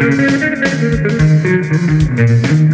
thank you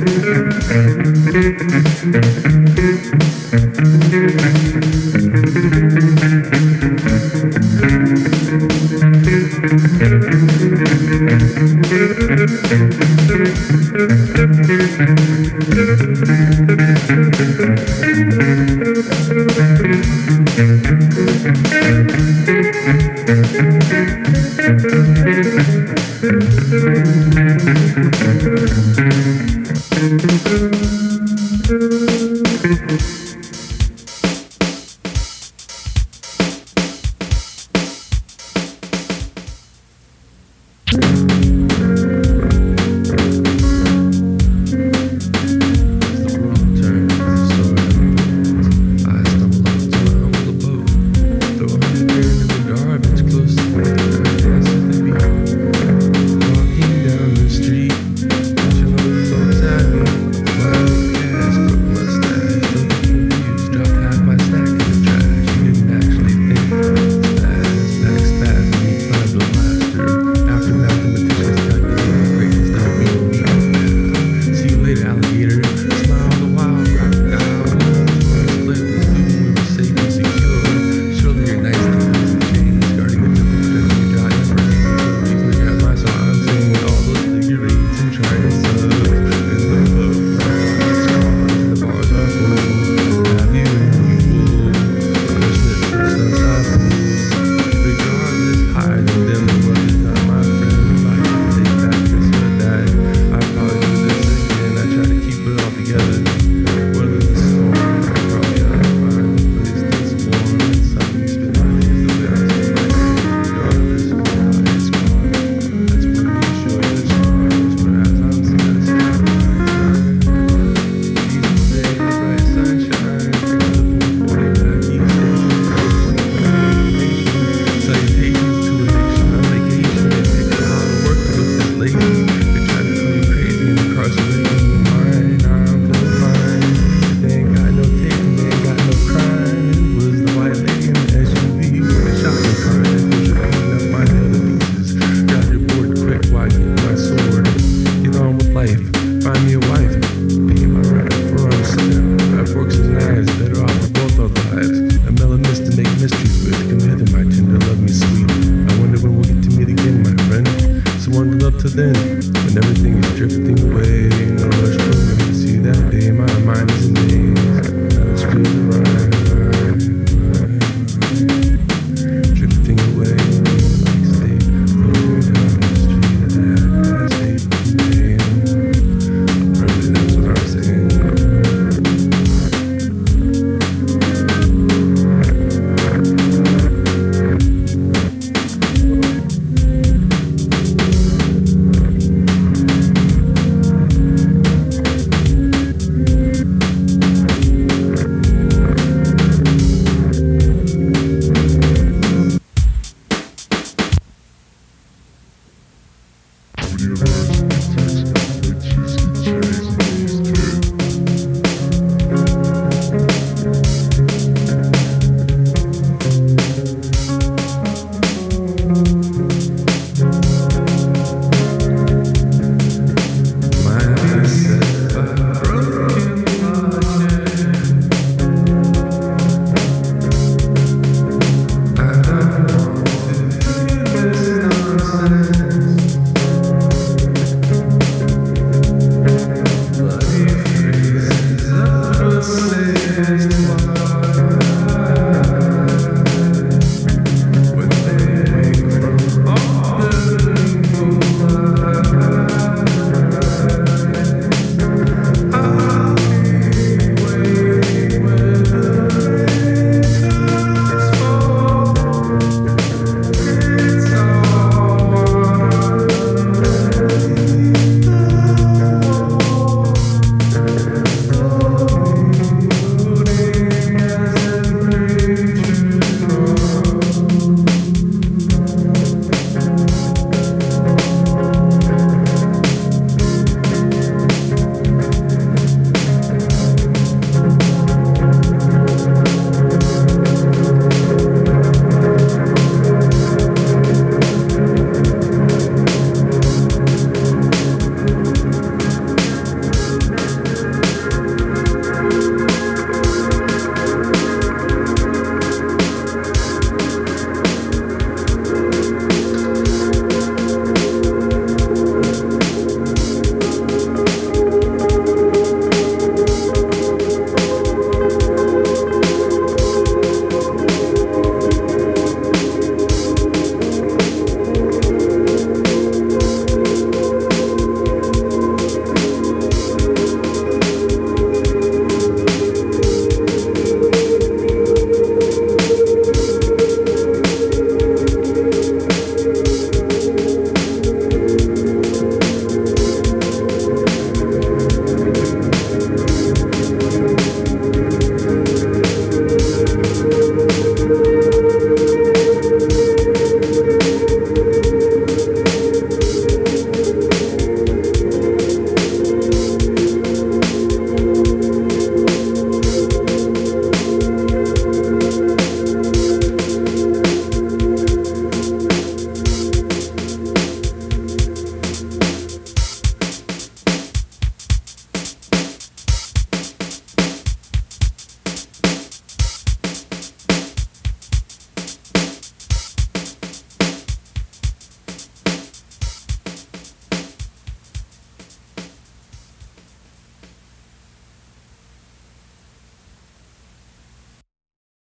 you.